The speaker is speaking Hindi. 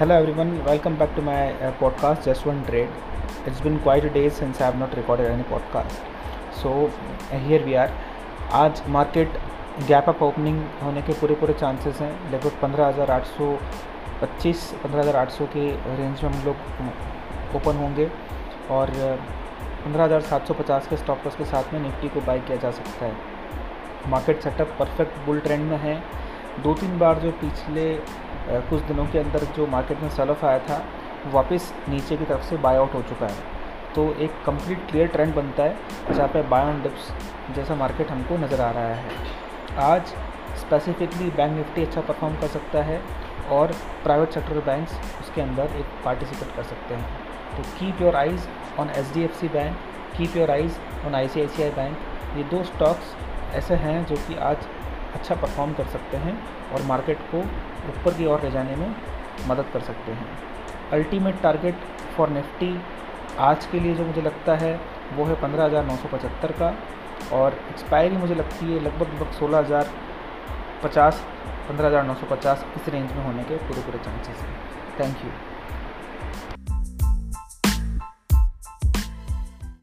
Welcome back to my uh, podcast Just One Trade. It's been quite a day since I have not recorded any podcast. So uh, here we are. आज मार्केट गैप अप ओपनिंग होने के पूरे पूरे चांसेस हैं लगभग पंद्रह हज़ार आठ सौ पच्चीस पंद्रह हज़ार आठ सौ के रेंज में हम लोग ओपन होंगे और पंद्रह हज़ार सात सौ पचास के स्टॉप लॉस के साथ में निफ्टी को बाई किया जा सकता है market setup perfect bull trend में है दो तीन बार जो पिछले कुछ दिनों के अंदर जो मार्केट में सेल ऑफ़ आया था वापस नीचे की तरफ़ से बाय आउट हो चुका है। तो एक कंप्लीट क्लियर ट्रेंड बनता है, जहाँ पे बाय ऑन डिप्स जैसा मार्केट हमको नज़र आ रहा है। आज स्पेसिफिकली बैंक निफ्टी अच्छा परफॉर्म कर सकता है और प्राइवेट सेक्टर बैंक्स उसके अंदर एक पार्टिसिपेट कर सकते हैं। तो keep your eyes on H D F C bank keep your eyes on I C I C I bank ये दो स्टॉक्स ऐसे हैं जो कि आज अच्छा परफॉर्म कर सकते हैं और मार्केट को ऊपर की ओर ले जाने में मदद कर सकते हैं। अल्टीमेट टारगेट फॉर निफ्टी आज के लिए जो मुझे लगता है, वो है पंद्रह हज़ार नौ सौ पचहत्तर का और एक्सपायरी मुझे लगती है लगभग लगभग सोलह हज़ार पचास, पंद्रह हज़ार नौ सौ पचास इस रेंज में होने के पूरे पूरे चांसेस हैं। Thank you